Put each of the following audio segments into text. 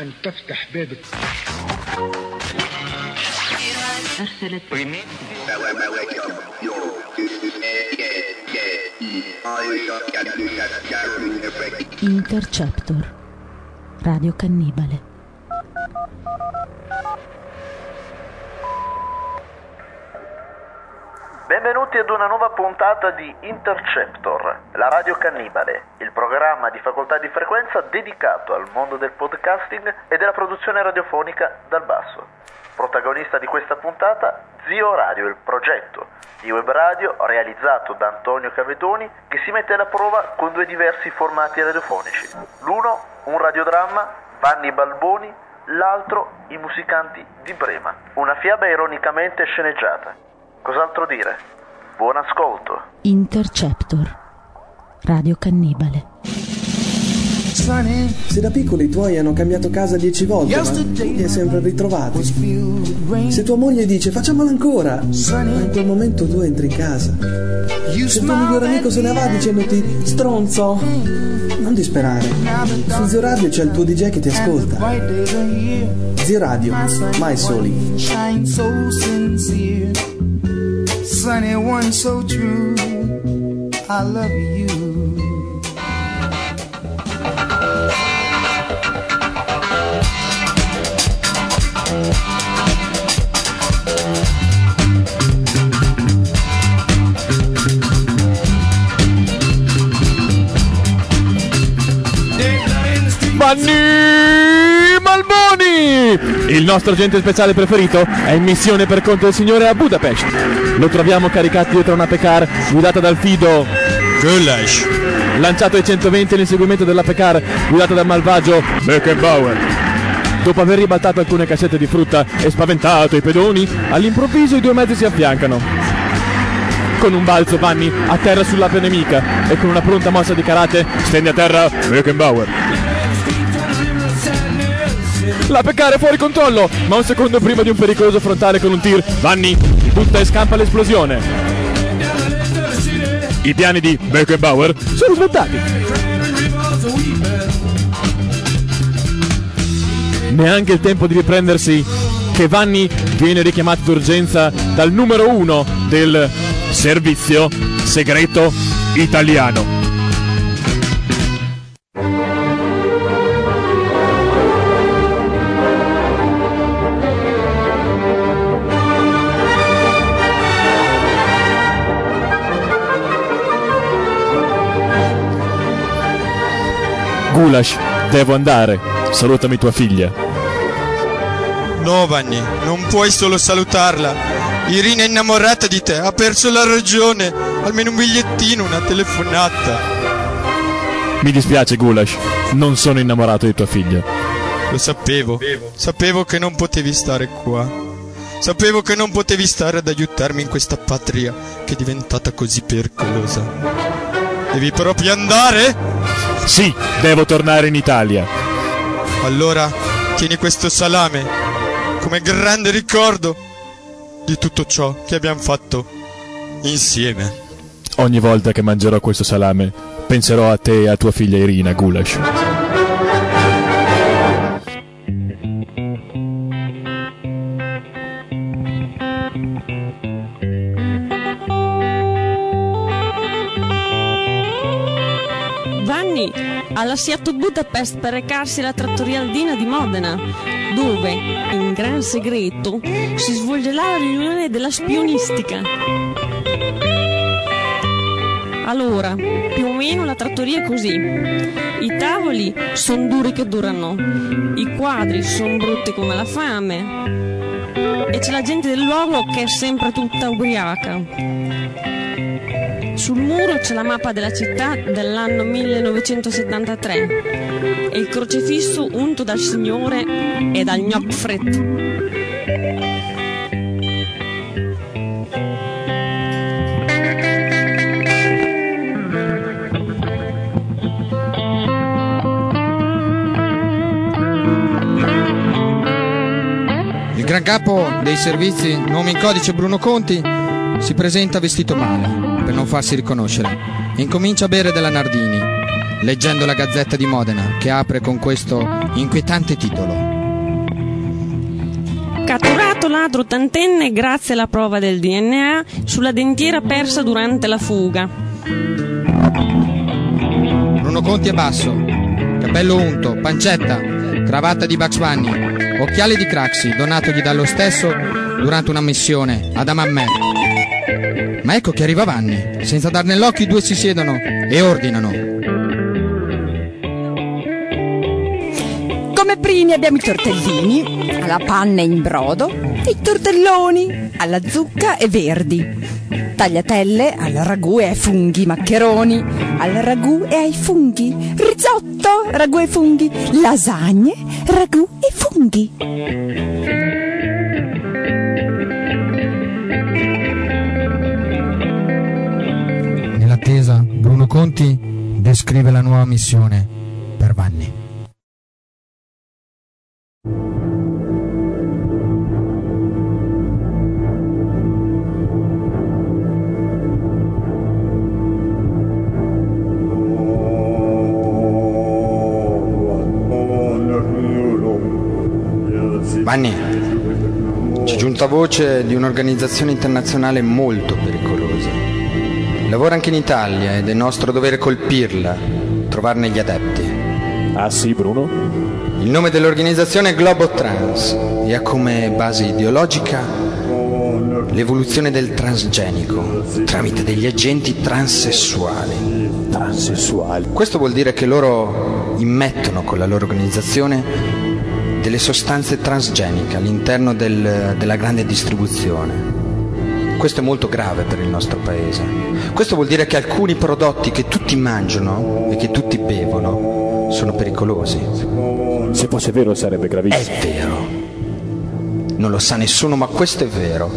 أن تفتح باب أرسلت Interceptor. Radio Cannibale. Benvenuti ad una nuova puntata di Interceptor, la radio cannibale, il programma di facoltà di frequenza dedicato al mondo del podcasting e della produzione radiofonica dal basso. Protagonista di questa puntata, Zio Radio, il progetto di web radio realizzato da Antonio Cavedoni che si mette alla prova con due diversi formati radiofonici. L'uno, un radiodramma, Vanni Balboni, l'altro, i musicanti di Brema. Una fiaba ironicamente sceneggiata. Cos'altro dire? Buon ascolto. Interceptor. Radio Cannibale. Se da piccoli i tuoi hanno cambiato casa dieci volte, ma li hai sempre ritrovati. Se tua moglie dice facciamolo ancora, ma in quel momento tu entri in casa. Se il tuo migliore amico se ne va dicendoti stronzo, non disperare. Su Zio Radio c'è il tuo DJ che ti ascolta. Zio Radio, mai soli. Sunny one so true. I love you. Vanni Malboni! Il nostro agente speciale preferito è in missione per conto del signore a Budapest. Lo troviamo caricato dietro una Pecar guidata dal fido Gulash. Lanciato ai 120 all'inseguimento della Pecar guidata dal malvagio Beckenbauer. Dopo aver ribaltato alcune cassette di frutta e spaventato i pedoni, all'improvviso i due mezzi si affiancano. Con un balzo Vanni atterra sull'ape nemica e con una pronta mossa di karate stende a terra Beckenbauer. La peccare fuori controllo, ma un secondo prima di un pericoloso frontale con un tir, Vanni butta e scampa l'esplosione. I piani di Beckenbauer sono smontati. Neanche il tempo di riprendersi che Vanni viene richiamato d'urgenza dal numero uno del servizio segreto italiano. Gulash, devo andare. Salutami tua figlia. No, Vanni, non puoi solo salutarla. Irina è innamorata di te, ha perso la ragione. Almeno un bigliettino, una telefonata. Mi dispiace, Gulash. Non sono innamorato di tua figlia. Lo sapevo. Sapevo che non potevi stare qua. Sapevo che non potevi stare ad aiutarmi in questa patria che è diventata così pericolosa. Devi proprio andare? Sì, devo tornare in Italia. Allora, tieni questo salame come grande ricordo di tutto ciò che abbiamo fatto insieme. Ogni volta che mangerò questo salame, penserò a te e a tua figlia Irina, Gulash. Vanni ha lasciato Budapest per recarsi alla trattoria Aldina di Modena, dove, in gran segreto, si svolgerà la riunione della spionistica. Allora, più o meno la trattoria è così. I tavoli sono duri che durano, i quadri sono brutti come la fame e c'è la gente del luogo che è sempre tutta ubriaca. Sul muro c'è la mappa della città dell'anno 1973 e il crocifisso unto dal Signore e dal Gnockfret. Il gran capo dei servizi, nome in codice Bruno Conti, si presenta vestito male per non farsi riconoscere incomincia a bere della Nardini. leggendo la Gazzetta di Modena, che apre con questo inquietante titolo. Catturato ladro ottantenne grazie alla prova del DNA sulla dentiera persa durante la fuga. Bruno Conti è basso, capello unto, pancetta, cravatta di Bugs Bunny, occhiali di Craxi donatogli dallo stesso durante una missione ad Amamè. Ma ecco che arriva Vanni. Senza dar nell'occhio i due si siedono e ordinano. Come primi abbiamo i tortellini, alla panna in brodo, i tortelloni, alla zucca e verdi. Tagliatelle al ragù e ai funghi, maccheroni al ragù e ai funghi, risotto, ragù e funghi, lasagne, ragù e funghi. Descrive la nuova missione per Vanni. Vanni, ci è giunta voce di un'organizzazione internazionale molto pericolosa. Lavora anche in Italia ed è nostro dovere colpirla, trovarne gli adepti. Ah sì, Bruno? Il nome dell'organizzazione è Globotrans e ha come base ideologica l'evoluzione del transgenico tramite degli agenti transessuali. Transessuali. Questo vuol dire che loro immettono con la loro organizzazione delle sostanze transgeniche all'interno del- della grande distribuzione. Questo è molto grave per il nostro paese. Questo vuol dire che alcuni prodotti che tutti mangiano e che tutti bevono sono pericolosi. Se fosse vero sarebbe È gravissimo. vero. Non lo sa nessuno, ma questo è vero.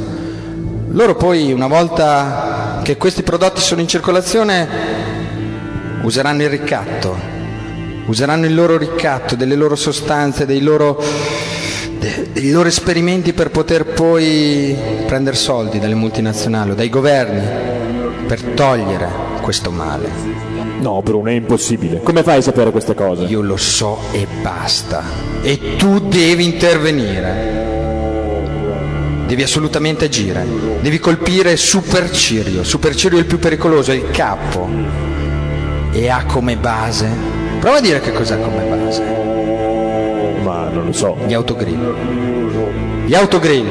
Loro poi, una volta che questi prodotti sono in circolazione, useranno il ricatto. Useranno il loro ricatto, delle loro sostanze, dei loro, dei loro esperimenti per poter poi prendere soldi dalle multinazionali o dai governi per togliere questo male. No, Bruno, è impossibile. Come fai a sapere queste cose? Io lo so e basta. E tu devi intervenire. Devi assolutamente agire. Devi colpire Super Cirio. Super Cirio è il più pericoloso, è il capo. E ha come base. Prova a dire che cos'ha come base. Non lo so. Gli autogrill. Gli autogrill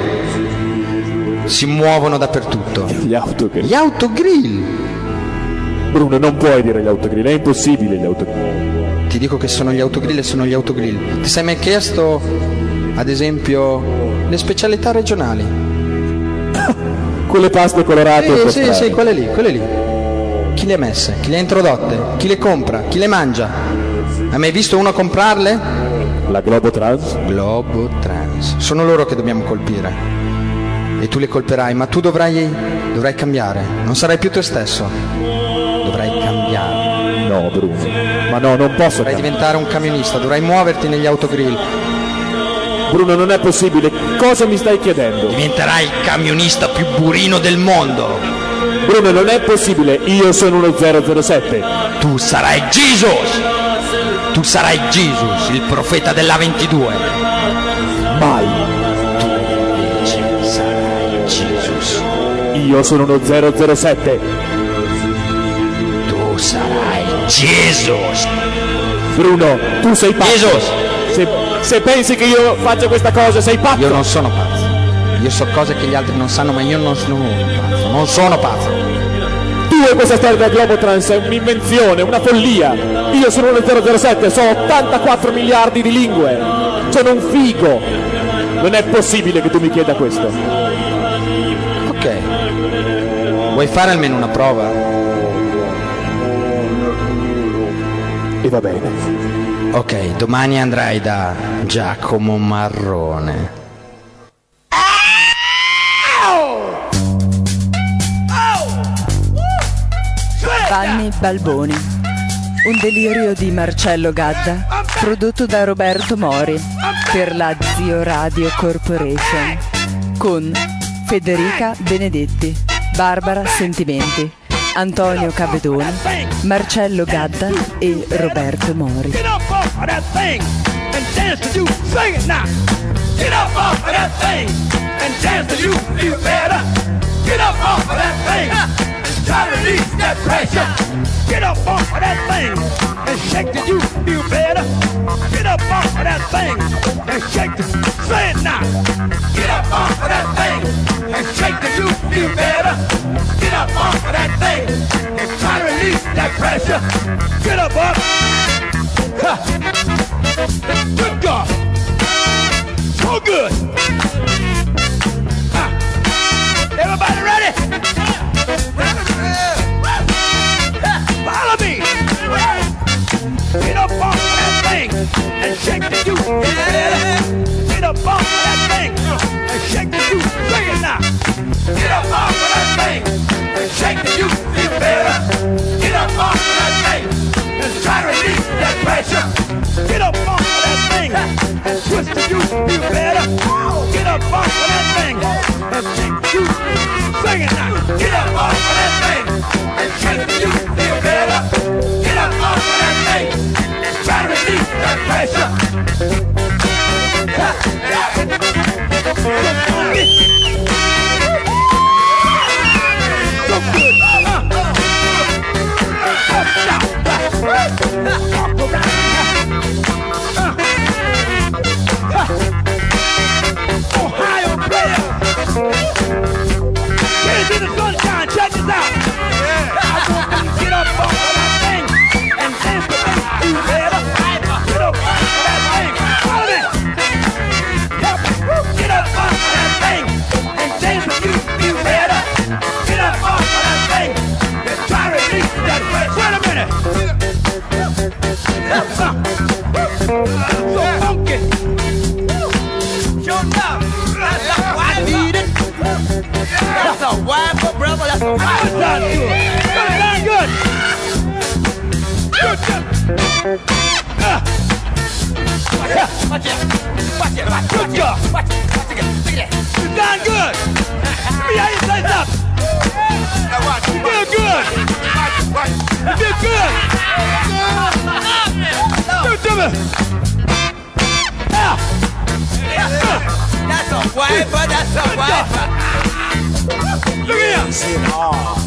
si muovono dappertutto. Gli autogrill. Gli autogrill. Bruno, non puoi dire gli autogrill, è impossibile gli autogrill. Ti dico che sono gli autogrill e sono gli autogrill. Ti sei mai chiesto, ad esempio, le specialità regionali? Quelle paste colorate po' Sì, sì, sì, quelle lì, quelle lì. Chi le ha messe? Chi le ha introdotte? Chi le compra? Chi le mangia? Hai mai visto uno comprarle? La Globotrans? Globo Trans. Sono loro che dobbiamo colpire. E tu le colperai, ma tu dovrai, dovrai cambiare. Non sarai più te stesso. Dovrai cambiare. No, Bruno. Ma no, non posso. Dovrai cam- diventare un camionista, dovrai muoverti negli autogrill. Bruno, non è possibile. Cosa mi stai chiedendo? Diventerai il camionista più burino del mondo. Bruno, non è possibile. Io sono uno 007. Tu sarai Jesus! Tu sarai Jesus, il profeta della 22. Mai. Invece sarai Jesus. Io sono uno 007. Tu sarai Jesus. Bruno, tu sei pazzo. Jesus. Se, se pensi che io faccia questa cosa, sei pazzo. Io non sono pazzo. Io so cose che gli altri non sanno, ma io non sono pazzo. Non sono pazzo. E questa storia del Globotrans è un'invenzione, una follia. Io sono uno 007, so 84 miliardi di lingue. Sono un figo. Non è possibile che tu mi chieda questo. Ok. Vuoi fare almeno una prova? E va bene. Ok, domani andrai da Giacomo Marrone. Vanni Balboni. Un delirio di Marcello Gadda, prodotto da Roberto Mori per la Zio Radio Corporation con Federica Benedetti, Barbara Sentimenti, Antonio Cavedoni, Marcello Gadda e Roberto Mori. Get up off of that thing and dance to you. Feel better. Get up off of that thing try to release that pressure. Get up off of that thing and shake till you feel better. Get up off of that thing and shake till Say it now. Get up off of that thing and shake till you feel better. Get up off of that thing and try to release that pressure. Get up off. Good God. So good. Everybody ready? Shake the you. Get up off of that thing and shake the you. Sing it now. Get up off of that thing and shake the you. Feel better. Get up off of that thing and try to release that pressure. Get up off of that thing and twist the you. Feel better. Get up off of that thing and shake the you. Sing it now. Get up off of that thing Ohio player. Into the sunshine. Check this out. Sounds good. That sounds good. Good job. Ah. Watch it. Watch it. Watch it. Good job. Watch it. Watch it. Look at that. You done good. Let me hear you say something. You did good. You did good. Do it to me. Yeah. That's a wiper. That's a wiper. Look at here.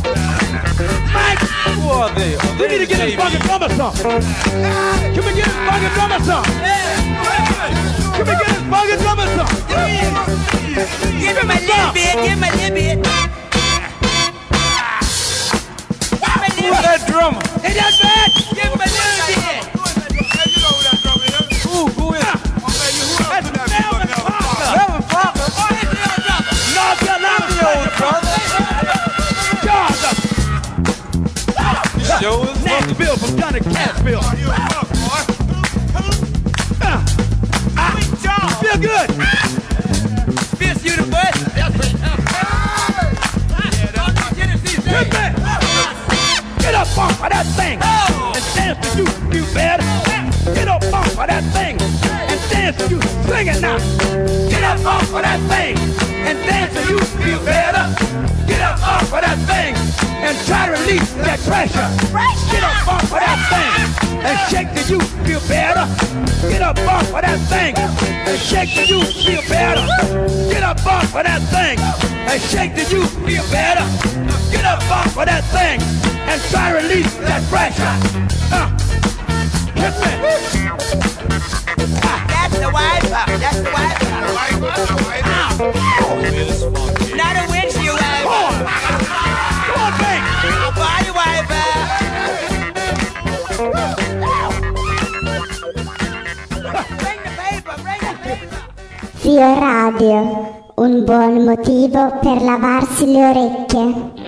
Mike. Who are they? we need to get this fucking drummer some. Can we get this fucking drummer some? Can we get this fucking drummer some? Give him a little bit. Give him a little bit. Who's that drummer? Hey, that's bad. Give Nashville from Johnny Cashville. Uh, I feel good. Feels you the best. Hit me. Get up off of that thing and dance to you, you better. Get up off of that thing and dance to you. Sing it now. Get up off of that thing and dance to you, feel better. Get up off of that thing and try to release that pressure. Get up off of that thing and shake till you feel better. Get up off of that thing and shake till you feel better. Get up off of that thing and shake till you feel better. Get up off of that thing and try to release that pressure. Uh, hit me. That's the wiper. That's the wiper. Not a windshield wiper. Come on, babe. A body wiper. Bring the paper. Bring the paper. Fio Radio, un buon motivo per lavarsi le orecchie.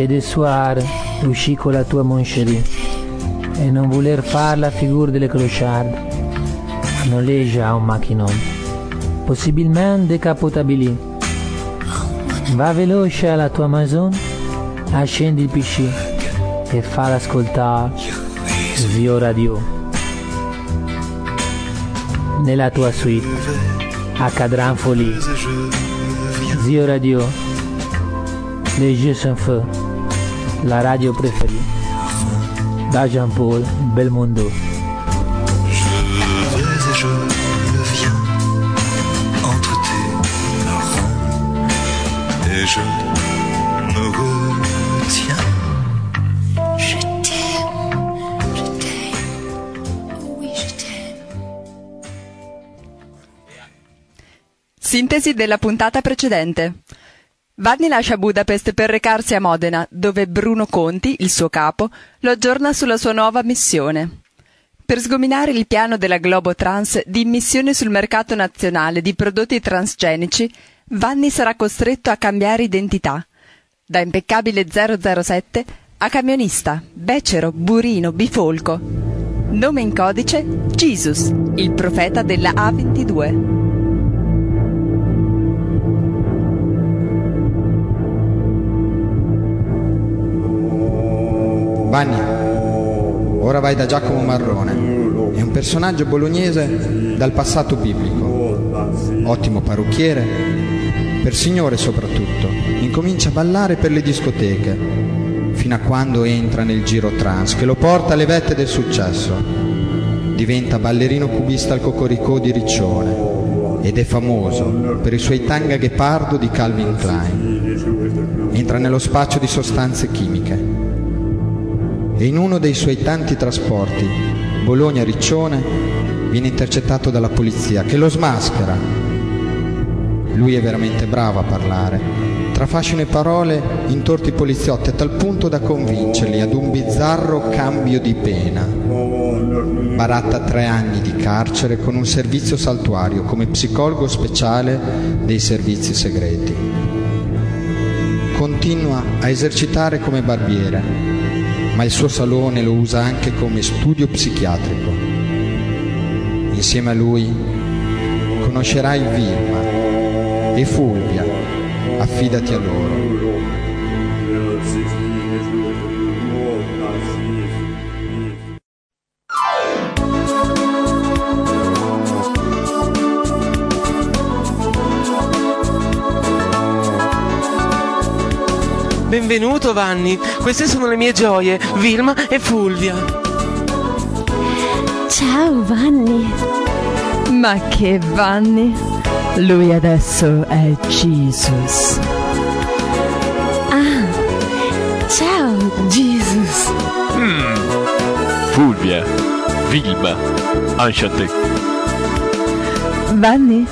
C'est de soir uscì con la tua mon chéri e non voler far la figura delle clocharde noleggia un macchinone, possibilmente decapotabili. Va veloce alla tua maison, accendi il PC e fa ascoltare Svio Radio. Nella tua suite accadrà un folie. Zio Radio, les jeux sont feux, la radio préférée. Da Jean-Paul Belmondo. Et je viens entre tes parents et je me retiens. Je t'aime, je t'aime, oui je t'aime. Sintesi della puntata precedente. Vanni lascia Budapest per recarsi a Modena, dove Bruno Conti, il suo capo, lo aggiorna sulla sua nuova missione. Per sgominare il piano della Globotrans di immissione sul mercato nazionale di prodotti transgenici, Vanni sarà costretto a cambiare identità. Da impeccabile 007 a camionista, becero, burino, bifolco. Nome in codice Jesus, il profeta della A22. Vanni, ora vai da Giacomo Marrone, è un personaggio bolognese dal passato biblico, ottimo parrucchiere, per signore soprattutto, incomincia a ballare per le discoteche, fino a quando entra nel giro trans che lo porta alle vette del successo. Diventa ballerino cubista al Cocoricò di Riccione ed è famoso per i suoi tanga ghepardo di Calvin Klein. Entra nello spaccio di sostanze chimiche e in uno dei suoi tanti trasporti, Bologna-Riccione, viene intercettato dalla polizia che lo smaschera Lui è veramente bravo a parlare. Tra fascino e parole intorti i poliziotti a tal punto da convincerli ad un bizzarro cambio di pena. Baratta tre anni di carcere con un servizio saltuario come psicologo speciale dei servizi segreti. Continua a esercitare come barbiere, ma il suo salone lo usa anche come studio psichiatrico. Insieme a lui conoscerai Vilma e Fulvia, affidati a loro. Benvenuto Vanni, queste sono le mie gioie, Vilma e Fulvia. Ciao Vanni. Ma che Vanni? Lui adesso è Jesus. Ah, ciao Jesus. Mm. Fulvia, Vilma, enchanté. Vanni,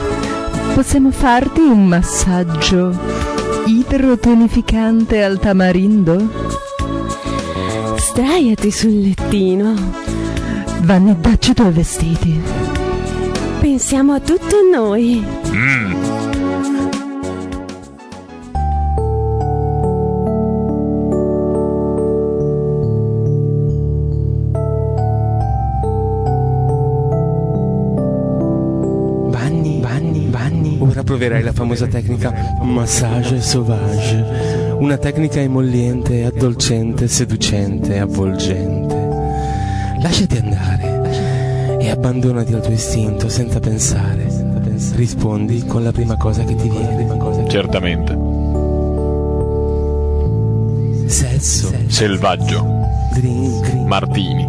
possiamo farti un massaggio idrotonificante al tamarindo? Sdraiati sul lettino. Vanni, dacci i tuoi vestiti. Pensiamo a tutto noi. Mm. Vanni. Ora proverai la famosa tecnica massage sauvage. Una tecnica emolliente, addolcente, seducente, avvolgente. Lasciati andare e abbandonati al tuo istinto senza pensare. Rispondi con la prima cosa che ti viene. Certamente. Sesso, Selvaggio. drink, Martini.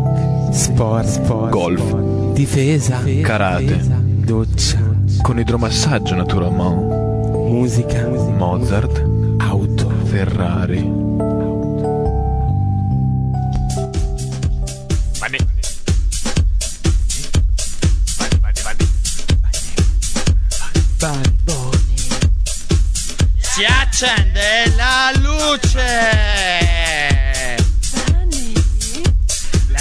sport, sport, Golf. difesa, Karate. doccia, Con idromassaggio naturalmente. musica, Mozart. auto. Ferrari. Vanni. Si accende la luce.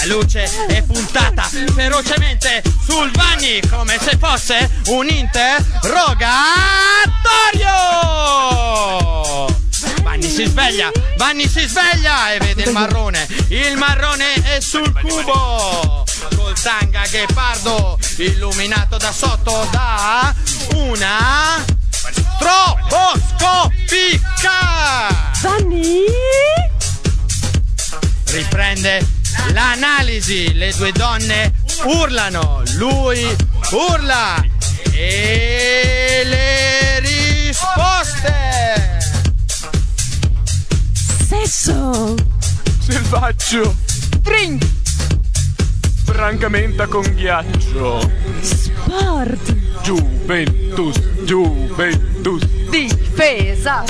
Luce è puntata ferocemente sul Vanni come se fosse un interrogatorio. Vanni si sveglia, Vanni si sveglia e vede il marrone. Il marrone è sul cubo. Col tanga ghepardo illuminato da sotto da una stroboscopica. Vanni? Riprende l'analisi. Le due donne urlano. Lui urla. E le risposte. Sesso. Selvaggio. Drink. Francamente con ghiaccio. Sport. Giuventus. Giuventus. Difesa.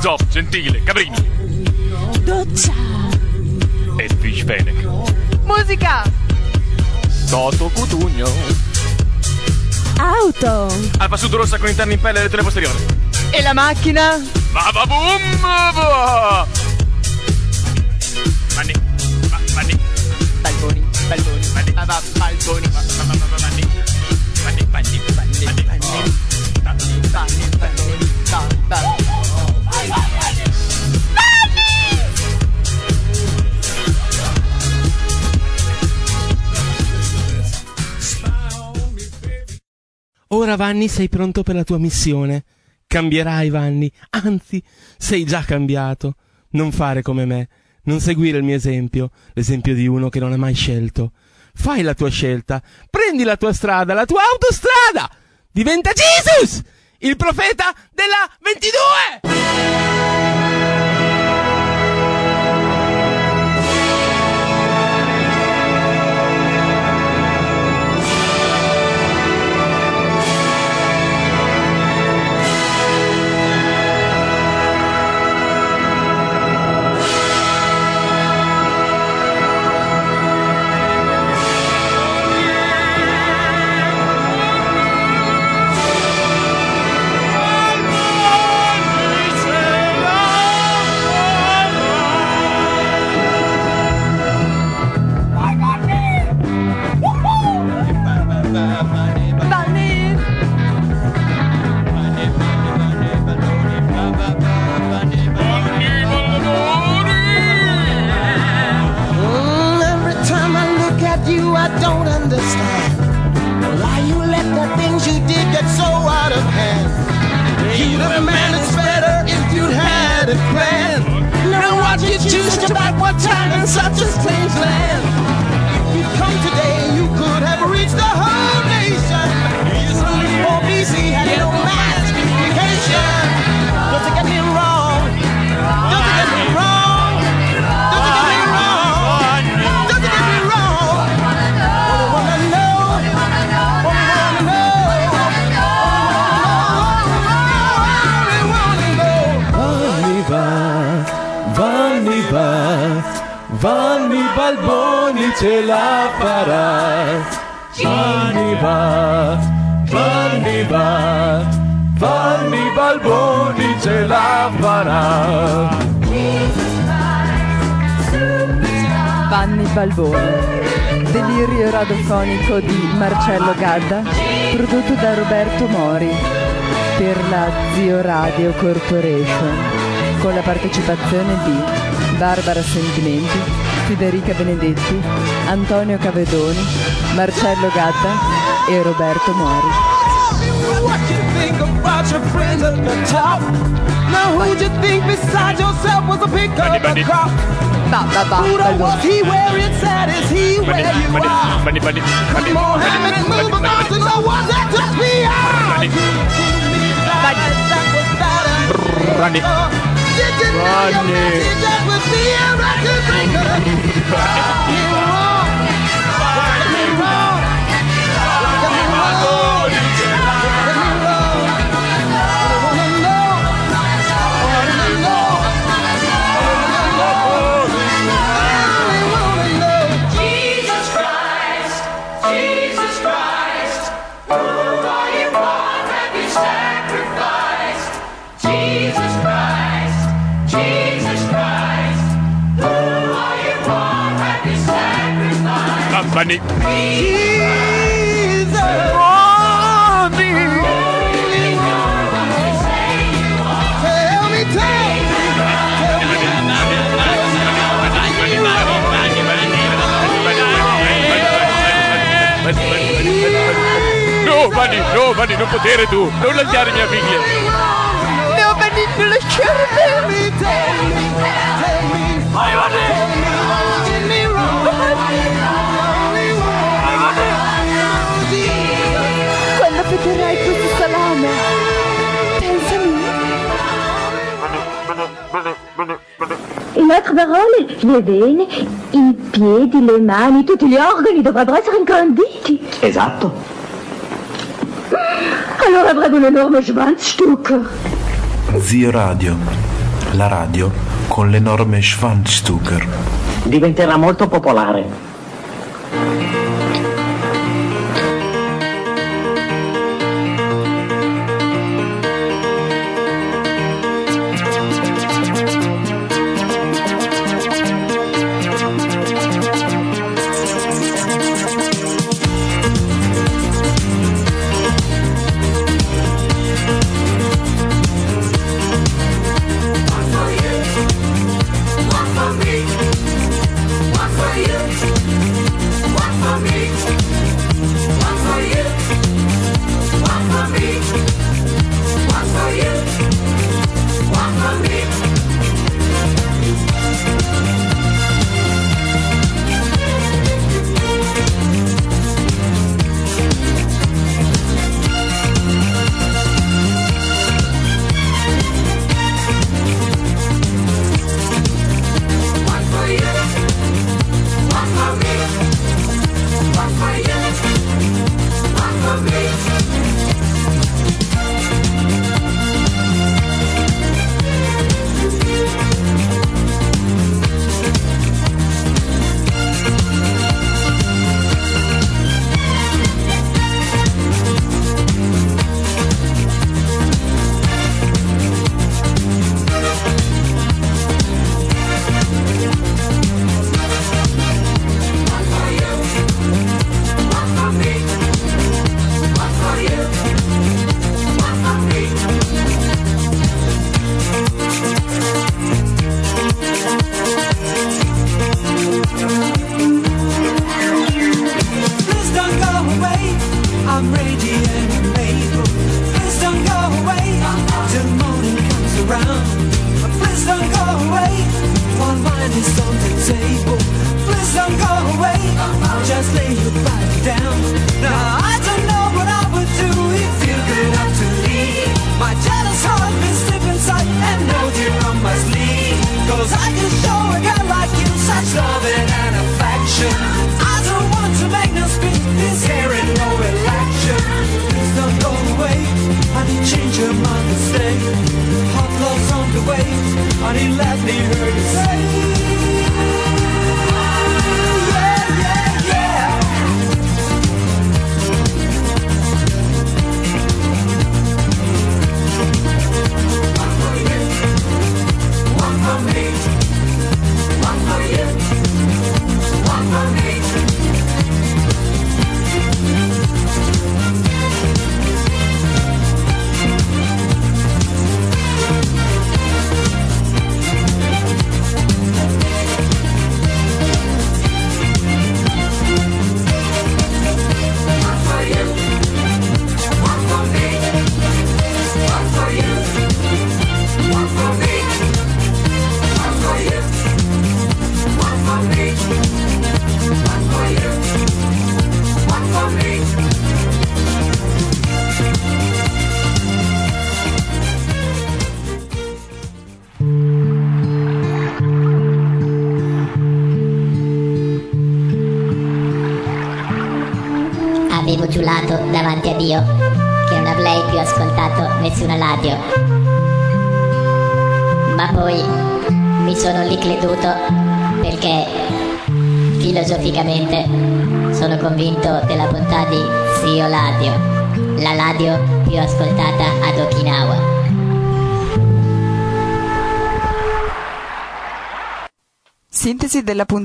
Zop, gentile, cabrini. Doccia. E Fish Fennec. Musica. Toto Cutugno. Auto. Alfa Sud rossa con interni in pelle e lettere posteriori. E la macchina? Baba boom! Baba! Vanni. Va- Vanni. Balboni, balboni, vanni, va- va- balboni, va- va- Ora Vanni sei pronto per la tua missione. Cambierai Vanni, anzi sei già cambiato. Non fare come me, non seguire il mio esempio, l'esempio di uno che non ha mai scelto. Fai la tua scelta, prendi la tua strada, la tua autostrada. Diventa Jesus, il profeta della 22! Radiofonico di Marcello Gadda, prodotto da Roberto Mori per la Zio Radio Corporation, con la partecipazione di Barbara Sentimenti, Federica Benedetti, Antonio Cavedoni, Marcello Gadda e Roberto Mori. What you think about your friends at the top? Now who'd you think besides yourself was a pick of the crop? Ba, ba, ba, Who don't was he where it's at? Is he where you are? Mohammed move about to know what that just be ah! out. That was better. Rani. Did you know your Rani. message that would be a record breaker? Sacrificed? Vanni. Tell me, tell me. No, Vanni, no, Vanni, non potere tu, non lasciare mia figlia. No, ma non lasciare me, tell In altre parole, le vene, i piedi, le mani, tutti gli organi dovrebbero essere ingranditi. Esatto. Allora avremo un enorme Schwanzstucker. Zio Radio, la radio con l'enorme Schwanzstucker. Diventerà molto popolare.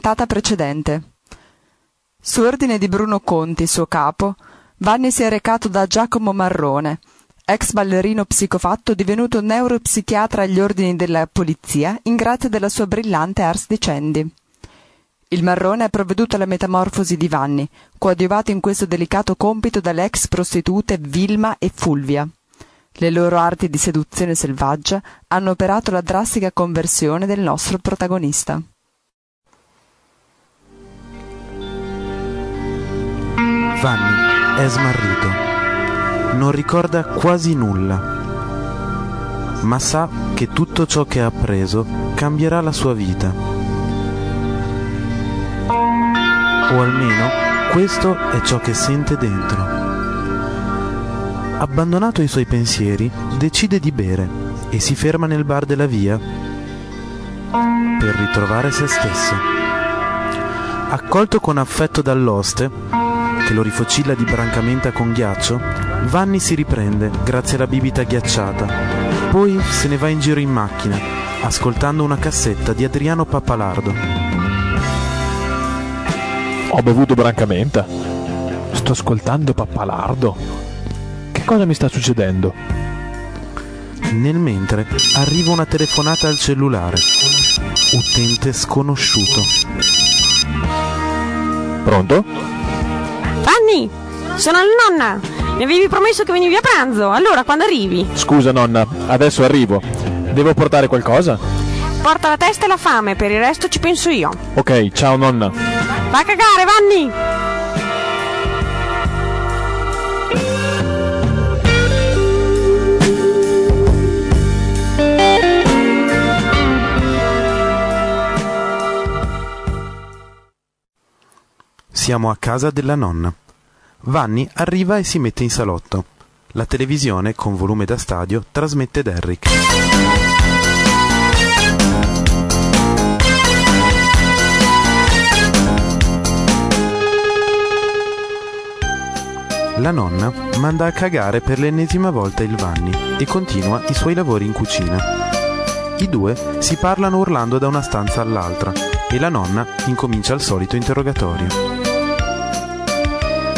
Puntata precedente. Su ordine di Bruno Conti, suo capo, Vanni si è recato da Giacomo Marrone, ex ballerino psicofatto divenuto neuropsichiatra agli ordini della polizia in grazia della sua brillante ars dicendi. Il Marrone ha provveduto alla metamorfosi di Vanni, coadiuvato in questo delicato compito dalle ex prostitute Vilma e Fulvia. Le loro arti di seduzione selvaggia hanno operato la drastica conversione del nostro protagonista. Vanni è smarrito. Non ricorda quasi nulla. Ma sa che tutto ciò che ha appreso cambierà la sua vita. O almeno questo è ciò che sente dentro. Abbandonato ai suoi pensieri, decide di bere e si ferma nel bar della via per ritrovare se stesso. Accolto con affetto dall'oste, che lo rifocilla di brancamenta con ghiaccio, Vanni si riprende grazie alla bibita ghiacciata. Poi se ne va in giro in macchina, ascoltando una cassetta di Adriano Pappalardo. Ho bevuto brancamenta. Sto ascoltando Pappalardo. Che cosa mi sta succedendo? Nel mentre arriva una telefonata al cellulare. Utente sconosciuto. Pronto? Vanni, sono la nonna. Mi avevi promesso che venivi a pranzo. Allora, quando arrivi? Scusa nonna, adesso arrivo. Devo portare qualcosa? Porta la testa e la fame, per il resto ci penso io. Ok, ciao nonna. Va a cagare, Vanni! Siamo a casa della nonna. Vanni arriva e si mette in salotto. La televisione, con volume da stadio, trasmette Derrick. La nonna manda a cagare per l'ennesima volta il Vanni e continua i suoi lavori in cucina. I due si parlano urlando da una stanza all'altra e la nonna incomincia il solito interrogatorio.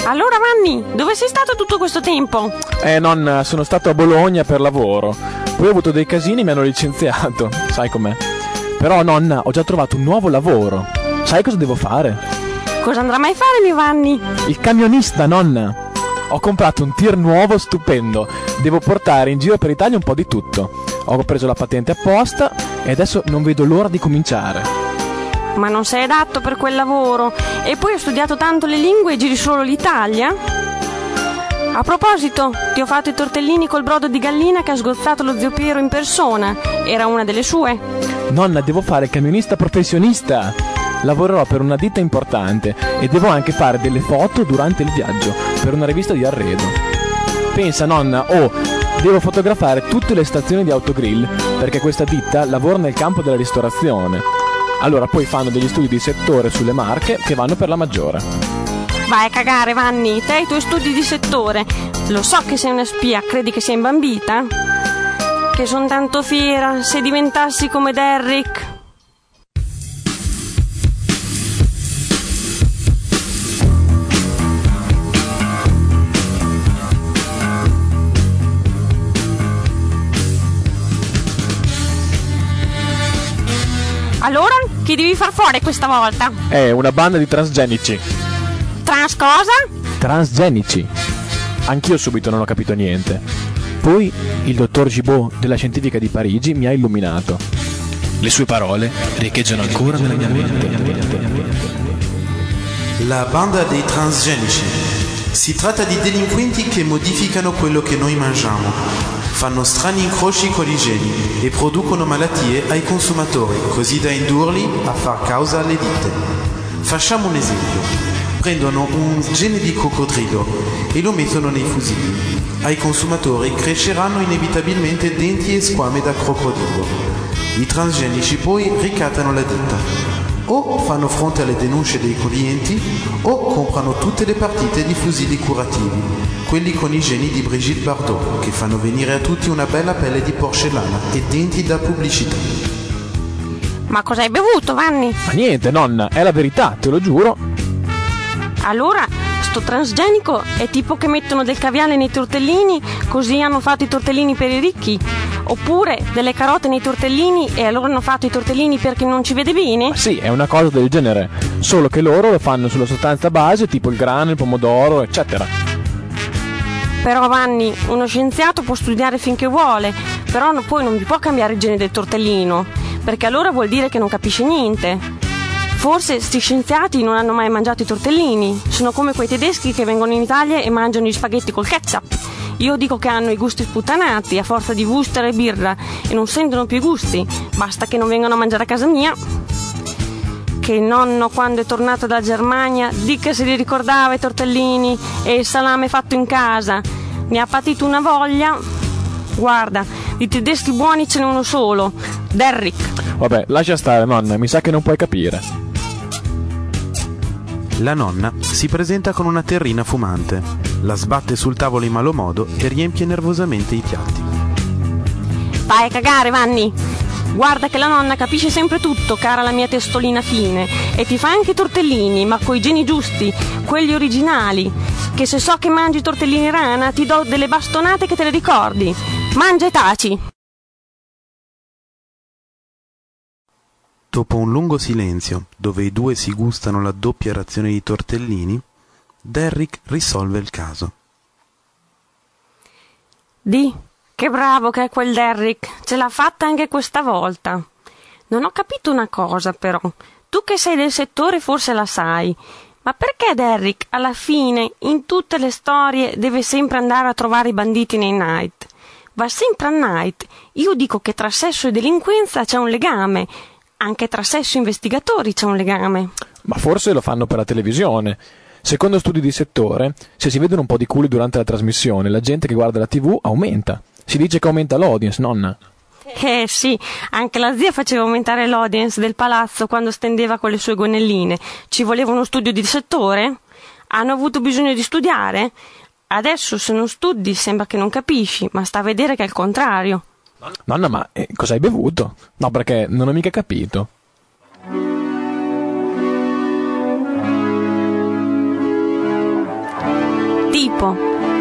Allora, Vanni, dove sei stato tutto questo tempo? Eh nonna, sono stato a Bologna per lavoro. Poi ho avuto dei casini e mi hanno licenziato. Sai com'è? Però nonna, ho già trovato un nuovo lavoro. Sai cosa devo fare? Cosa andrà mai a fare, mio Vanni? Il camionista, nonna. Ho comprato un tir nuovo stupendo. Devo portare in giro per Italia un po' di tutto. Ho preso la patente apposta e adesso non vedo l'ora di cominciare. Ma non sei adatto per quel lavoro. E poi ho studiato tanto le lingue e giri solo l'Italia? A proposito, ti ho fatto i tortellini col brodo di gallina che ha sgozzato lo zio Piero in persona. Era una delle sue. Nonna, devo fare camionista professionista. Lavorerò per una ditta importante e devo anche fare delle foto durante il viaggio per una rivista di arredo. Pensa, nonna, oh, devo fotografare tutte le stazioni di autogrill perché questa ditta lavora nel campo della ristorazione. Allora poi fanno degli studi di settore sulle marche che vanno per la maggiore. Vai a cagare, Vanni, te e i tuoi studi di settore. Lo so che sei una spia, credi che sia imbambita? Che son tanto fiera se diventassi come Derrick. Allora, chi devi far fuori questa volta? È una banda di transgenici. Trans cosa? Transgenici. Anch'io subito non ho capito niente. Poi il dottor Gibaud della scientifica di Parigi mi ha illuminato. Le sue parole riecheggiano ancora nella mia mente. La banda dei transgenici. Si tratta di delinquenti che modificano quello che noi mangiamo, fanno strani incroci con i geni e producono malattie ai consumatori, così da indurli a far causa alle ditte. Facciamo un esempio. Prendono un gene di coccodrillo e lo mettono nei fusilli. Ai consumatori cresceranno inevitabilmente denti e squame da crocodilo. I transgenici poi ricattano la ditta. O fanno fronte alle denunce dei clienti o comprano tutte le partite di fusilli curativi, quelli con i geni di Brigitte Bardot, che fanno venire a tutti una bella pelle di porcellana e denti da pubblicità. Ma cosa hai bevuto, Vanni? Ma niente, nonna, è la verità, te lo giuro. Allora, sto transgenico è tipo che mettono del caviale nei tortellini, così hanno fatto i tortellini per i ricchi. Oppure delle carote nei tortellini e allora hanno fatto i tortellini per chi non ci vede bene? Sì, è una cosa del genere. Solo che loro lo fanno sulla sostanza base, tipo il grano, il pomodoro, eccetera. Però Vanni, uno scienziato può studiare finché vuole, però no- poi non vi può cambiare il gene del tortellino, perché allora vuol dire che non capisce niente. Forse sti scienziati non hanno mai mangiato i tortellini, sono come quei tedeschi che vengono in Italia e mangiano gli spaghetti col ketchup. Io dico che hanno i gusti sputtanati a forza di wuster e birra e non sentono più i gusti, basta che non vengano a mangiare a casa mia. Che il nonno quando è tornato da Germania dica se li ricordava i tortellini e il salame fatto in casa. Ne ha patito una voglia. Guarda, di tedeschi buoni ce n'è uno solo, Derrick. Vabbè, lascia stare, nonna, mi sa che non puoi capire. La nonna si presenta con una terrina fumante, la sbatte sul tavolo in malo modo e riempie nervosamente i piatti. Vai a cagare, Vanni! Guarda che la nonna capisce sempre tutto, cara la mia testolina fine, e ti fa anche i tortellini, ma coi geni giusti, quelli originali. Che se so che mangi tortellini rana, ti do delle bastonate che te le ricordi. Mangia e taci! Dopo un lungo silenzio, dove i due si gustano la doppia razione di tortellini, Derrick risolve il caso. Di, che bravo che è quel Derrick, ce l'ha fatta anche questa volta. Non ho capito una cosa però, tu che sei del settore forse la sai, ma perché Derrick alla fine in tutte le storie deve sempre andare a trovare i banditi nei night? Va sempre a night. Io dico che tra sesso e delinquenza c'è un legame, anche tra sesso e investigatori c'è un legame. Ma forse lo fanno per la televisione. Secondo studi di settore, se si vedono un po' di culi durante la trasmissione, la gente che guarda la TV aumenta. Si dice che aumenta l'audience, nonna. Eh sì, anche la zia faceva aumentare l'audience del palazzo quando stendeva con le sue gonnelline. Ci voleva uno studio di settore? Hanno avuto bisogno di studiare? Adesso se non studi sembra che non capisci, ma sta a vedere che è il contrario. Nonna, ma eh, cosa hai bevuto? No, perché non ho mica capito. Tipo,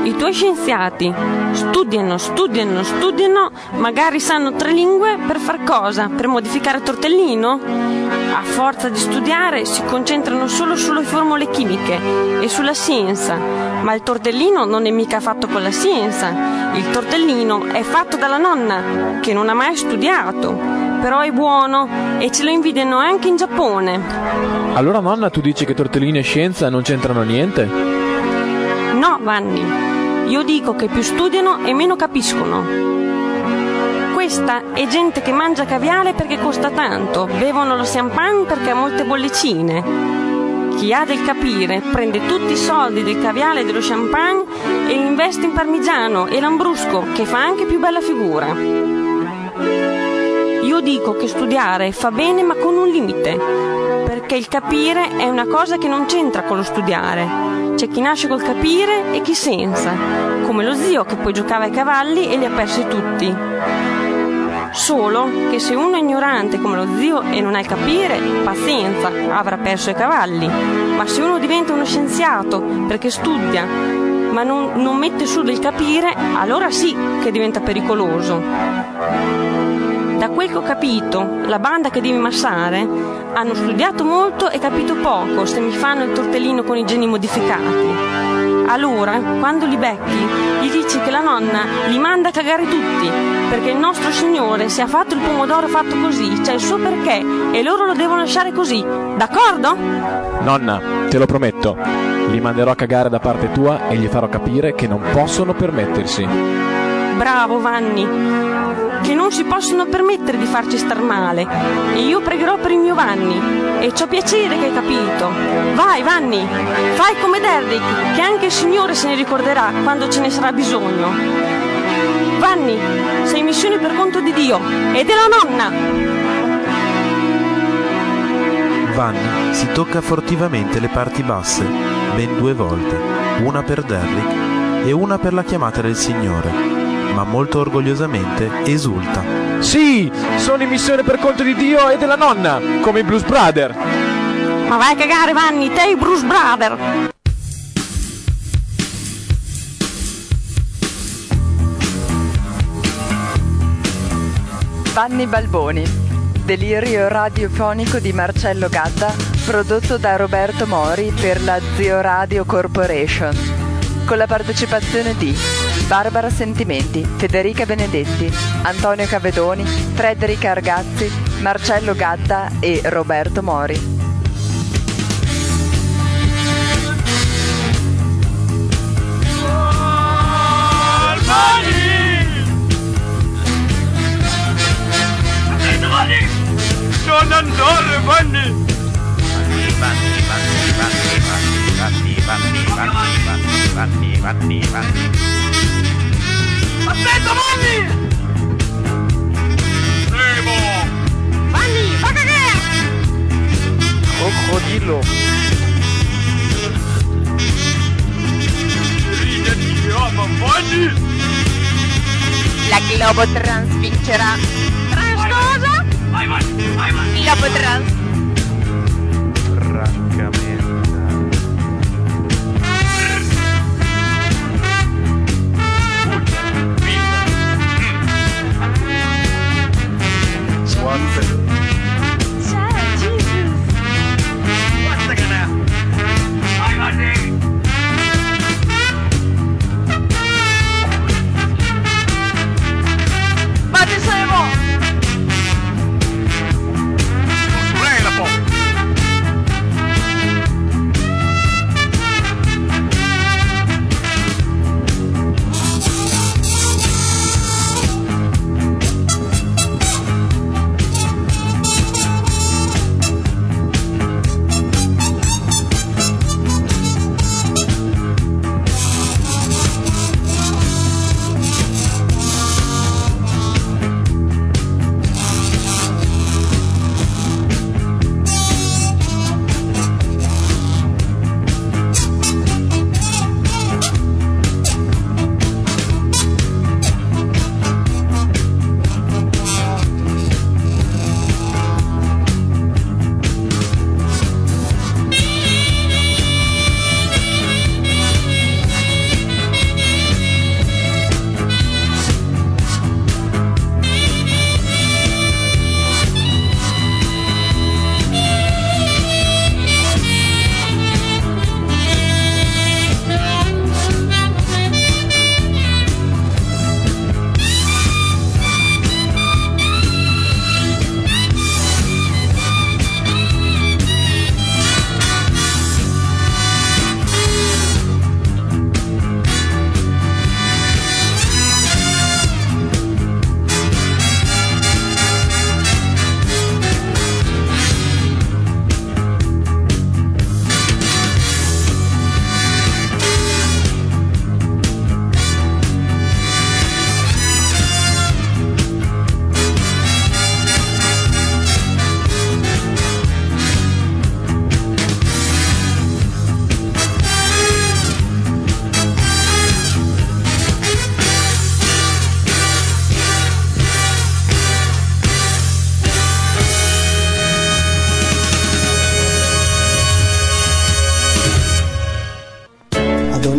i tuoi scienziati studiano, studiano, studiano, magari sanno tre lingue per far cosa? Per modificare tortellino? A forza di studiare si concentrano solo sulle formule chimiche e sulla scienza, ma il tortellino non è mica fatto con la scienza. Il tortellino è fatto dalla nonna, che non ha mai studiato, però è buono e ce lo invidiano anche in Giappone. Allora, nonna, tu dici che tortellini e scienza non c'entrano niente? No, Vanni, io dico che più studiano e meno capiscono. questa è gente che mangia caviale perché costa tanto, bevono lo champagne perché ha molte bollicine. Chi ha del capire prende tutti i soldi del caviale e dello champagne e li investe in parmigiano e lambrusco, che fa anche più bella figura. Io dico che studiare fa bene ma con un limite, perché il capire è una cosa che non c'entra con lo studiare. C'è chi nasce col capire e chi senza, come lo zio che poi giocava ai cavalli e li ha persi tutti. Solo che se uno è ignorante come lo zio e non ha il capire, pazienza, avrà perso i cavalli. Ma se uno diventa uno scienziato perché studia, ma non, non mette su del capire, allora sì che diventa pericoloso. Da quel che ho capito, la banda che devi massare hanno studiato molto e capito poco se mi fanno il tortellino con i geni modificati. Allora, quando li becchi, gli dici che la nonna li manda a cagare tutti, perché il nostro Signore se ha fatto il pomodoro fatto così, c'è il suo perché e loro lo devono lasciare così, d'accordo? Nonna, te lo prometto, li manderò a cagare da parte tua e gli farò capire che non possono permettersi. Bravo Vanni, che non si possono permettere di farci star male. Io pregherò per il mio Vanni. E ci ho piacere che hai capito. Vai Vanni, fai come Derrick, che anche il Signore se ne ricorderà quando ce ne sarà bisogno. Vanni, sei in missione per conto di Dio e della nonna. Vanni si tocca fortivamente le parti basse, ben due volte, una per Derrick e una per la chiamata del Signore, ma molto orgogliosamente esulta. Sì, sono in missione per conto di Dio e della nonna, come i Blues Brother. Ma vai a cagare Vanni, te i Bruce Brother. Vanni Balboni, delirio radiofonico di Marcello Gadda, prodotto da Roberto Mori per la Zio Radio Corporation, con la partecipazione di Barbara Sentimenti, Federica Benedetti, Antonio Cavedoni, Frederica Argazzi, Marcello Gadda e Roberto Mori. Non andare, Vanni! Vanni, Vanni, Vanni, Vanni, Vanni, Vanni, Vanni, Vanni, Vanni, Vanni. Aspetta, Vanni! Prego! Vanni, fa cagare! Coccodillo! Ridati, roba, oh, Vanni! La Globo Trans vincerà! Trans cosa? Vai, vai, vai, vai! Globo Trans! Francamente...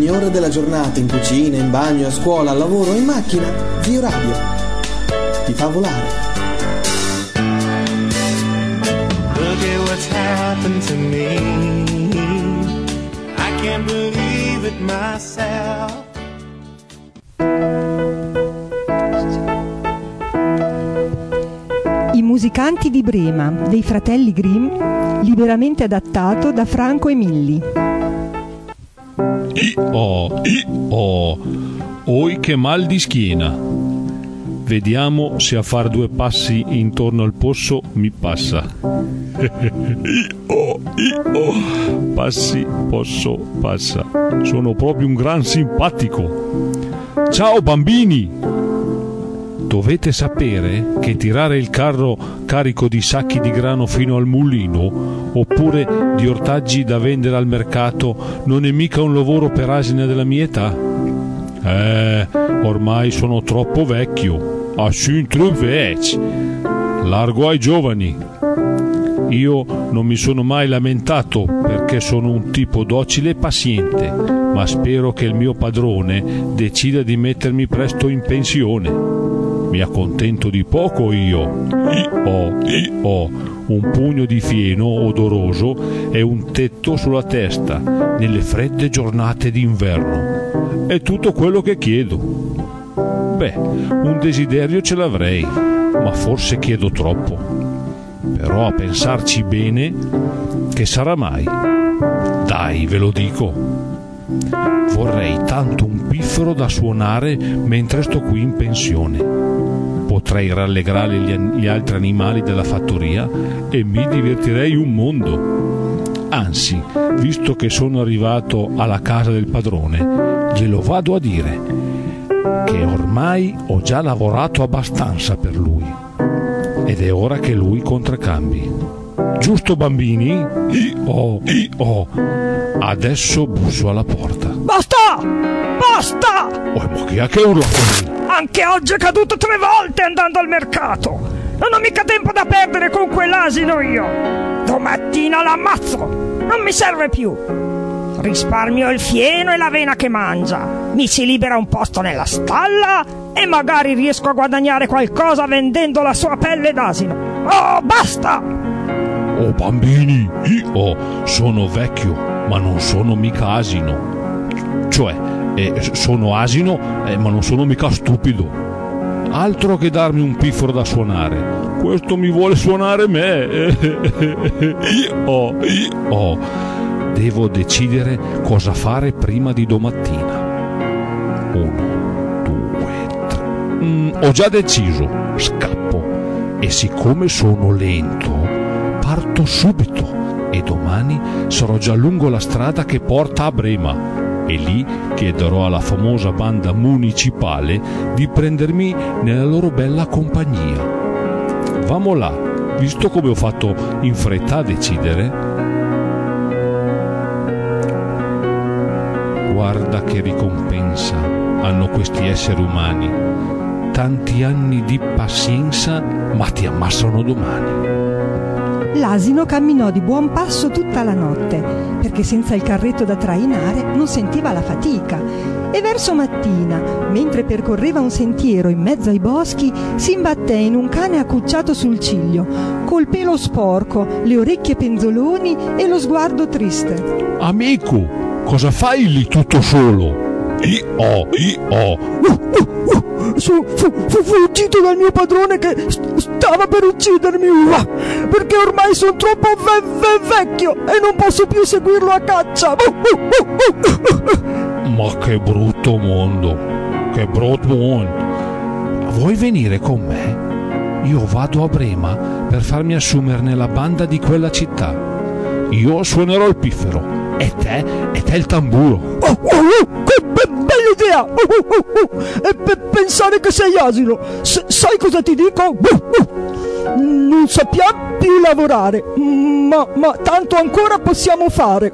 ore della giornata in cucina, in bagno, a scuola, al lavoro, in macchina, Zio Radio ti fa volare. Look at what's happened to me. I can't believe it myself. I musicanti di Brema dei fratelli Grimm, liberamente adattato da Franco Emilli. Oh, oh, oi che mal di schiena. Vediamo se a far due passi intorno al posso mi passa. oh, oh, passi, posso, passa. Sono proprio un gran simpatico. Ciao bambini! Dovete sapere che tirare il carro carico di sacchi di grano fino al mulino oppure di ortaggi da vendere al mercato non è mica un lavoro per asine della mia età? Eh, ormai sono troppo vecchio. Assun vec. Largo ai giovani. Io non mi sono mai lamentato perché sono un tipo docile e paziente, ma spero che il mio padrone decida di mettermi presto in pensione. Mi accontento di poco io. Ho, ho un pugno di fieno odoroso e un tetto sulla testa nelle fredde giornate d'inverno. È tutto quello che chiedo. Beh, un desiderio ce l'avrei, ma forse chiedo troppo. Però a pensarci bene, che sarà mai? Dai, ve lo dico. Vorrei tanto un piffero da suonare mentre sto qui in pensione potrei rallegrare gli, gli altri animali della fattoria e mi divertirei un mondo. Anzi, visto che sono arrivato alla casa del padrone, glielo vado a dire che ormai ho già lavorato abbastanza per lui ed è ora che lui contraccambi. Giusto bambini? Oh, oh. Adesso busso alla porta. Basta! Basta! Oh, ma chi è che urla così? Anche oggi è caduto tre volte andando al mercato. Non ho mica tempo da perdere con quell'asino io. Domattina l'ammazzo. Non mi serve più. Risparmio il fieno e l'avena che mangia. Mi si libera un posto nella stalla e magari riesco a guadagnare qualcosa vendendo la sua pelle d'asino. Oh, basta! Oh bambini, io sono vecchio, ma non sono mica asino. Cioè, eh, sono asino, eh, ma non sono mica stupido. Altro che darmi un piffero da suonare. Questo mi vuole suonare me. Io, io. Devo decidere cosa fare prima di domattina. Uno, due, tre. Mm, ho già deciso. Scappo. E siccome sono lento, parto subito. E domani sarò già lungo la strada che porta a Brema e lì chiederò alla famosa banda municipale di prendermi nella loro bella compagnia. Vamo là, visto come ho fatto in fretta a decidere. Guarda che ricompensa hanno questi esseri umani. Tanti anni di pazienza, ma ti ammassano domani. L'asino camminò di buon passo tutta la notte, perché senza il carretto da trainare non sentiva la fatica. E verso mattina, mentre percorreva un sentiero in mezzo ai boschi, si imbatté in un cane accucciato sul ciglio, col pelo sporco, le orecchie penzoloni e lo sguardo triste. Amico, cosa fai lì tutto solo? Io, io. Su, fu, fu fuggito dal mio padrone che st- stava per uccidermi uah, perché ormai sono troppo ve- ve- vecchio e non posso più seguirlo a caccia. Ma che brutto mondo, che brutto mondo. Vuoi venire con me? Io vado a Brema per farmi assumere nella banda di quella città. Io suonerò il piffero e te, e te il tamburo. Oh, oh, oh, che Oh, oh, oh, oh. E per pensare che sei asino, S- sai cosa ti dico? Non sappiamo più lavorare, ma, ma tanto ancora possiamo fare.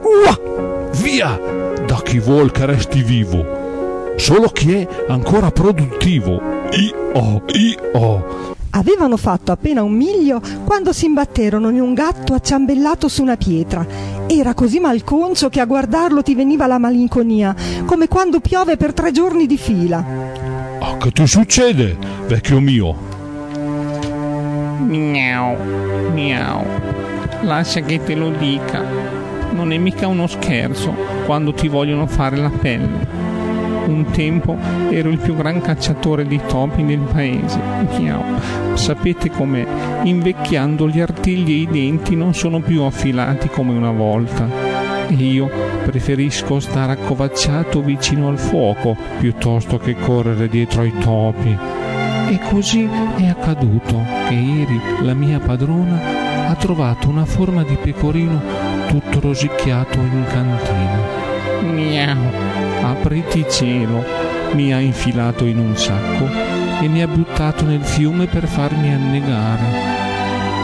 Via da chi vuol che resti vivo. Solo chi è ancora produttivo. Io, io. Avevano fatto appena un miglio quando si imbatterono in un gatto acciambellato su una pietra Era così malconcio che a guardarlo ti veniva la malinconia, come quando piove per tre giorni di fila. Ah, che ti succede, vecchio mio? Miau, miau. Lascia che te lo dica. Non è mica uno scherzo quando ti vogliono fare la pelle. Un tempo ero il più gran cacciatore di topi del paese. Miau. Sapete com'è? Invecchiando gli artigli e i denti non sono più affilati come una volta. Io preferisco stare accovacciato vicino al fuoco piuttosto che correre dietro ai topi. E così è accaduto che ieri la mia padrona ha trovato una forma di pecorino tutto rosicchiato in cantina. Miau, apriti cielo, mi ha infilato in un sacco e mi ha buttato nel fiume per farmi annegare.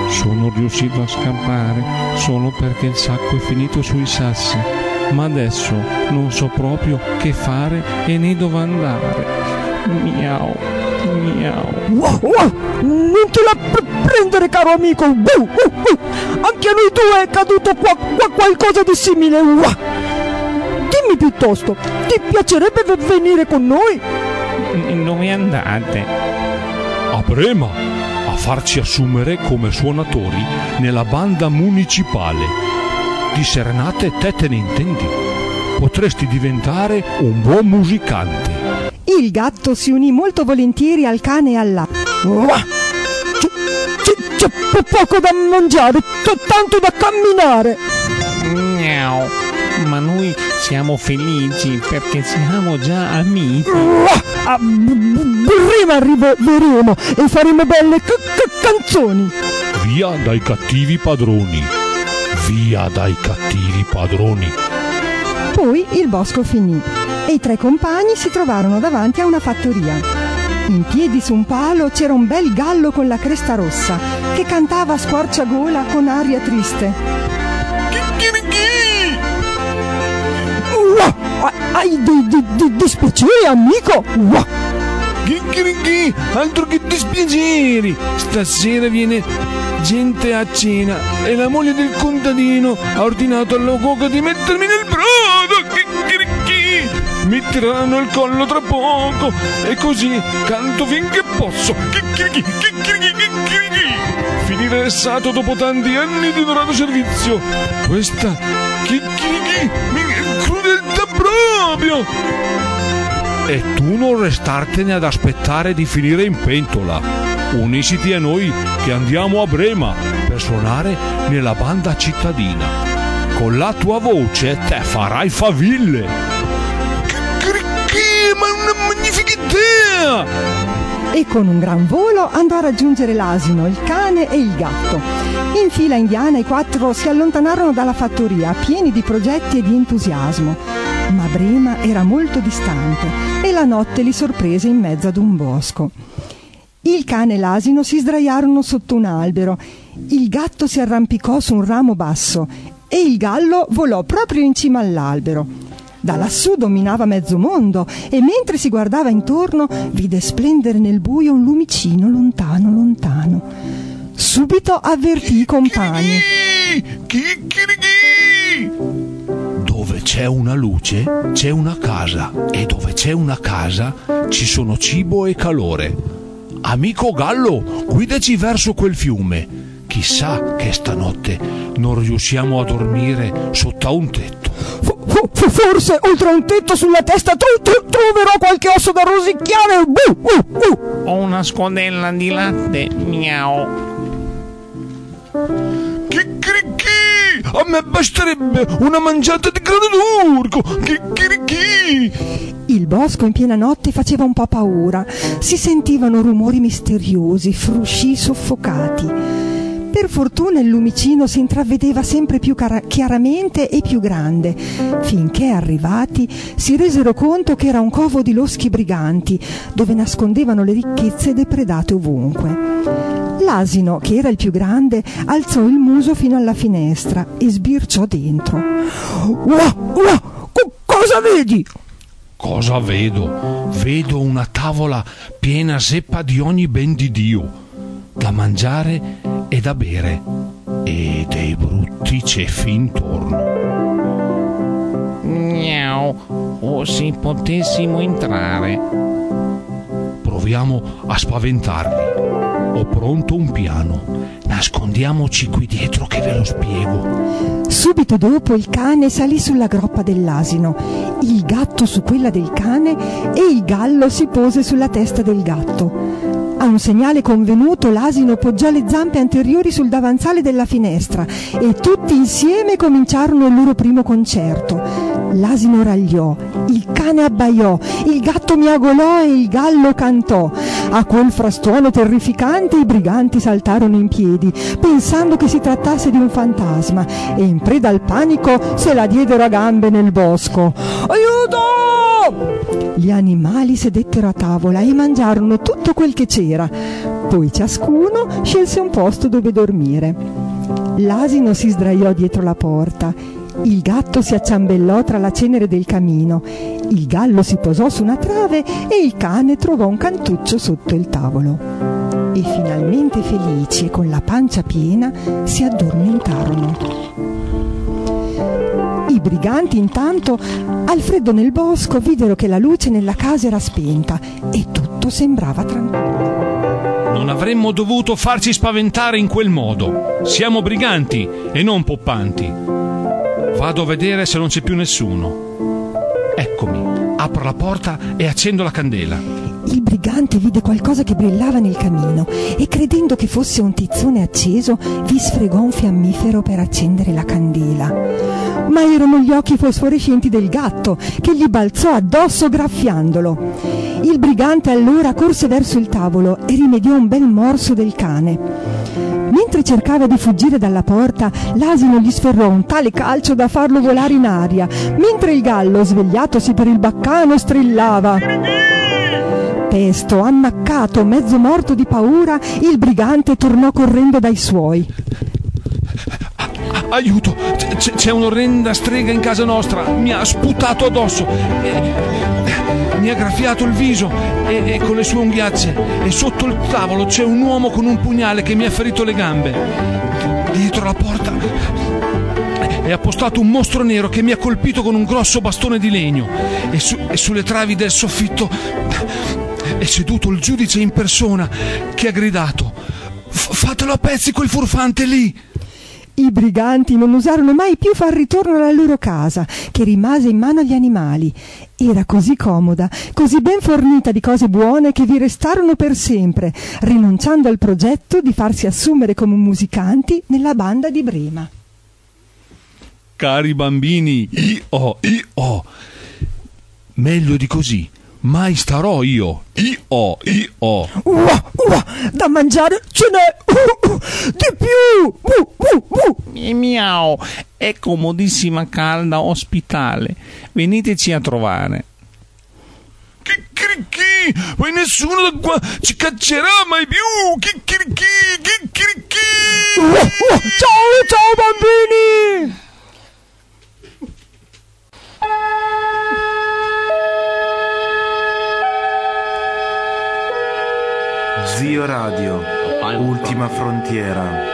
Sono riuscito a scappare solo perché il sacco è finito sui sassi, ma adesso non so proprio che fare e né dove andare. Miau, miau. Wow, wow, non te la pr- prendere caro amico! Wow, wow, wow. Anche a noi due è caduto qua, qua qualcosa di simile! Wow. Dimmi piuttosto, ti piacerebbe venire con noi? Dove andate? A Brema, a farci assumere come suonatori nella banda municipale. Di serenate te te ne intendi. Potresti diventare un buon musicante. Il gatto si unì molto volentieri al cane e alla. C'è po- poco da mangiare, t- tanto da camminare! Miau. Ma noi siamo felici perché siamo già amici. Ah, prima arriveremo e faremo belle c- c- canzoni! Via dai cattivi padroni. Via dai cattivi padroni. Poi il bosco finì e i tre compagni si trovarono davanti a una fattoria. In piedi su un palo c'era un bel gallo con la cresta rossa che cantava a squarciagola con aria triste. Hai di, di, di dispiacere, amico? Uah. Chicchirichì, altro che dispiaceri! Stasera viene gente a cena e la moglie del contadino ha ordinato alla cuoca di mettermi nel brodo! Chicchirichì! Mi tireranno il collo tra poco e così canto finché posso! Chicchirichì, chicchirichì, chicchirichì! Finire ressato dopo tanti anni di dorato servizio! Questa chicchirichì mi proprio! E tu non restartene ad aspettare di finire in pentola. Unisiti a noi che andiamo a Brema per suonare nella banda cittadina. Con la tua voce te farai faville. Che ma una magnifica idea! E con un gran volo andò a raggiungere l'asino, il cane e il gatto. In fila indiana i quattro si allontanarono dalla fattoria, pieni di progetti e di entusiasmo. Ma Brema era molto distante e la notte li sorprese in mezzo ad un bosco. Il cane e l'asino si sdraiarono sotto un albero, il gatto si arrampicò su un ramo basso e il gallo volò proprio in cima all'albero. Da lassù dominava mezzo mondo e mentre si guardava intorno vide splendere nel buio un lumicino lontano, lontano. Subito avvertì i compagni. Dove c'è una luce c'è una casa e dove c'è una casa ci sono cibo e calore. Amico Gallo, guidaci verso quel fiume. Chissà che stanotte non riusciamo a dormire sotto a un tetto. Forse oltre a un tetto sulla testa tro- tro- troverò qualche osso da rosicchiare! Uh, uh, uh. Ho una scodella di latte. Miau. A me basterebbe una mangiata di grano d'urco! Chicchirichì! Il bosco in piena notte faceva un po' paura. Si sentivano rumori misteriosi, frusci soffocati. Per fortuna il lumicino si intravedeva sempre più cara- chiaramente e più grande, finché arrivati si resero conto che era un covo di loschi briganti, dove nascondevano le ricchezze depredate ovunque. L'asino, che era il più grande, alzò il muso fino alla finestra e sbirciò dentro. Uah, uah, co- cosa vedi? Cosa vedo? Vedo una tavola piena zeppa di ogni ben di Dio, da mangiare e da bere. e dei brutti ceffi intorno. Miau, o se potessimo entrare. Proviamo a spaventarli. Ho pronto un piano. Nascondiamoci qui dietro che ve lo spiego. Subito dopo il cane salì sulla groppa dell'asino, il gatto su quella del cane e il gallo si pose sulla testa del gatto. A un segnale convenuto l'asino poggiò le zampe anteriori sul davanzale della finestra e tutti insieme cominciarono il loro primo concerto. L'asino ragliò, il cane abbaiò, il gatto miagolò e il gallo cantò. A quel frastuono terrificante i briganti saltarono in piedi, pensando che si trattasse di un fantasma, e in preda al panico se la diedero a gambe nel bosco. Aiuto! Gli animali sedettero a tavola e mangiarono tutto quel che c'era. Poi ciascuno scelse un posto dove dormire. L'asino si sdraiò dietro la porta, il gatto si acciambellò tra la cenere del camino, il gallo si posò su una trave e il cane trovò un cantuccio sotto il tavolo. E finalmente felici e con la pancia piena si addormentarono. I briganti intanto al freddo nel bosco videro che la luce nella casa era spenta e tutto sembrava tranquillo. Non avremmo dovuto farci spaventare in quel modo. Siamo briganti e non poppanti. Vado a vedere se non c'è più nessuno. Eccomi, apro la porta e accendo la candela. Il brigante vide qualcosa che brillava nel camino e credendo che fosse un tizzone acceso vi sfregò un fiammifero per accendere la candela. Ma erano gli occhi fosforescenti del gatto che gli balzò addosso graffiandolo. Il brigante allora corse verso il tavolo e rimediò un bel morso del cane. Mentre cercava di fuggire dalla porta, l'asino gli sferrò un tale calcio da farlo volare in aria, mentre il gallo, svegliatosi per il baccano, strillava. Pesto, ammaccato, mezzo morto di paura, il brigante tornò correndo dai suoi. Aiuto! C- c'è un'orrenda strega in casa nostra! Mi ha sputato addosso! E- mi ha graffiato il viso e, e con le sue unghiazze. E sotto il tavolo c'è un uomo con un pugnale che mi ha ferito le gambe. Dietro la porta è appostato un mostro nero che mi ha colpito con un grosso bastone di legno. E, su- e sulle travi del soffitto è seduto il giudice in persona che ha gridato: "F- Fatelo a pezzi quel furfante lì! I briganti non osarono mai più far ritorno alla loro casa, che rimase in mano agli animali. Era così comoda, così ben fornita di cose buone che vi restarono per sempre, rinunciando al progetto di farsi assumere come musicanti nella banda di Brema. Cari bambini, io, io, meglio di così, mai starò io, io, io. Ua, ua, da mangiare ce n'è uh, uh, di più! Uh, uh, uh. Miau, è comodissima, calda, ospitale. Veniteci a trovare. Chicchirichì, poi nessuno da qua ci caccerà mai più! Chicchirichì, chicchirichì! Ua, ua. Ciao, ciao bambini! Frontiera.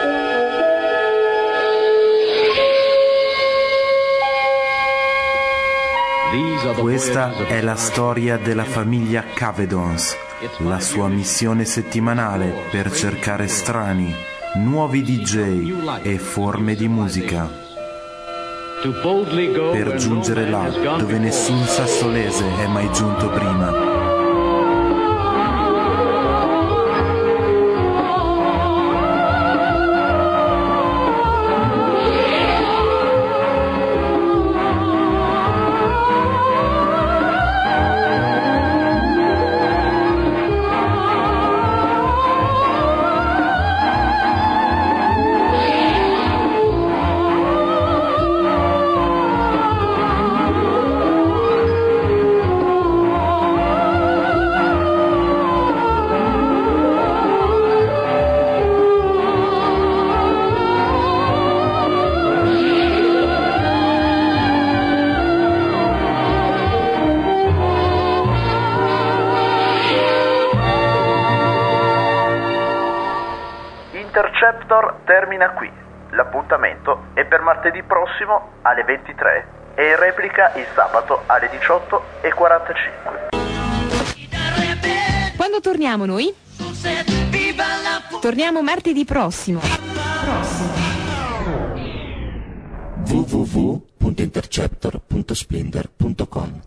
Questa è la storia della famiglia Cavedons, la sua missione settimanale per cercare strani, nuovi DJ e forme di musica. Per giungere là dove nessun sassolese è mai giunto prima. E replica il sabato alle 18.45. Quando torniamo noi? Torniamo martedì prossimo. www.interceptor.splendor.com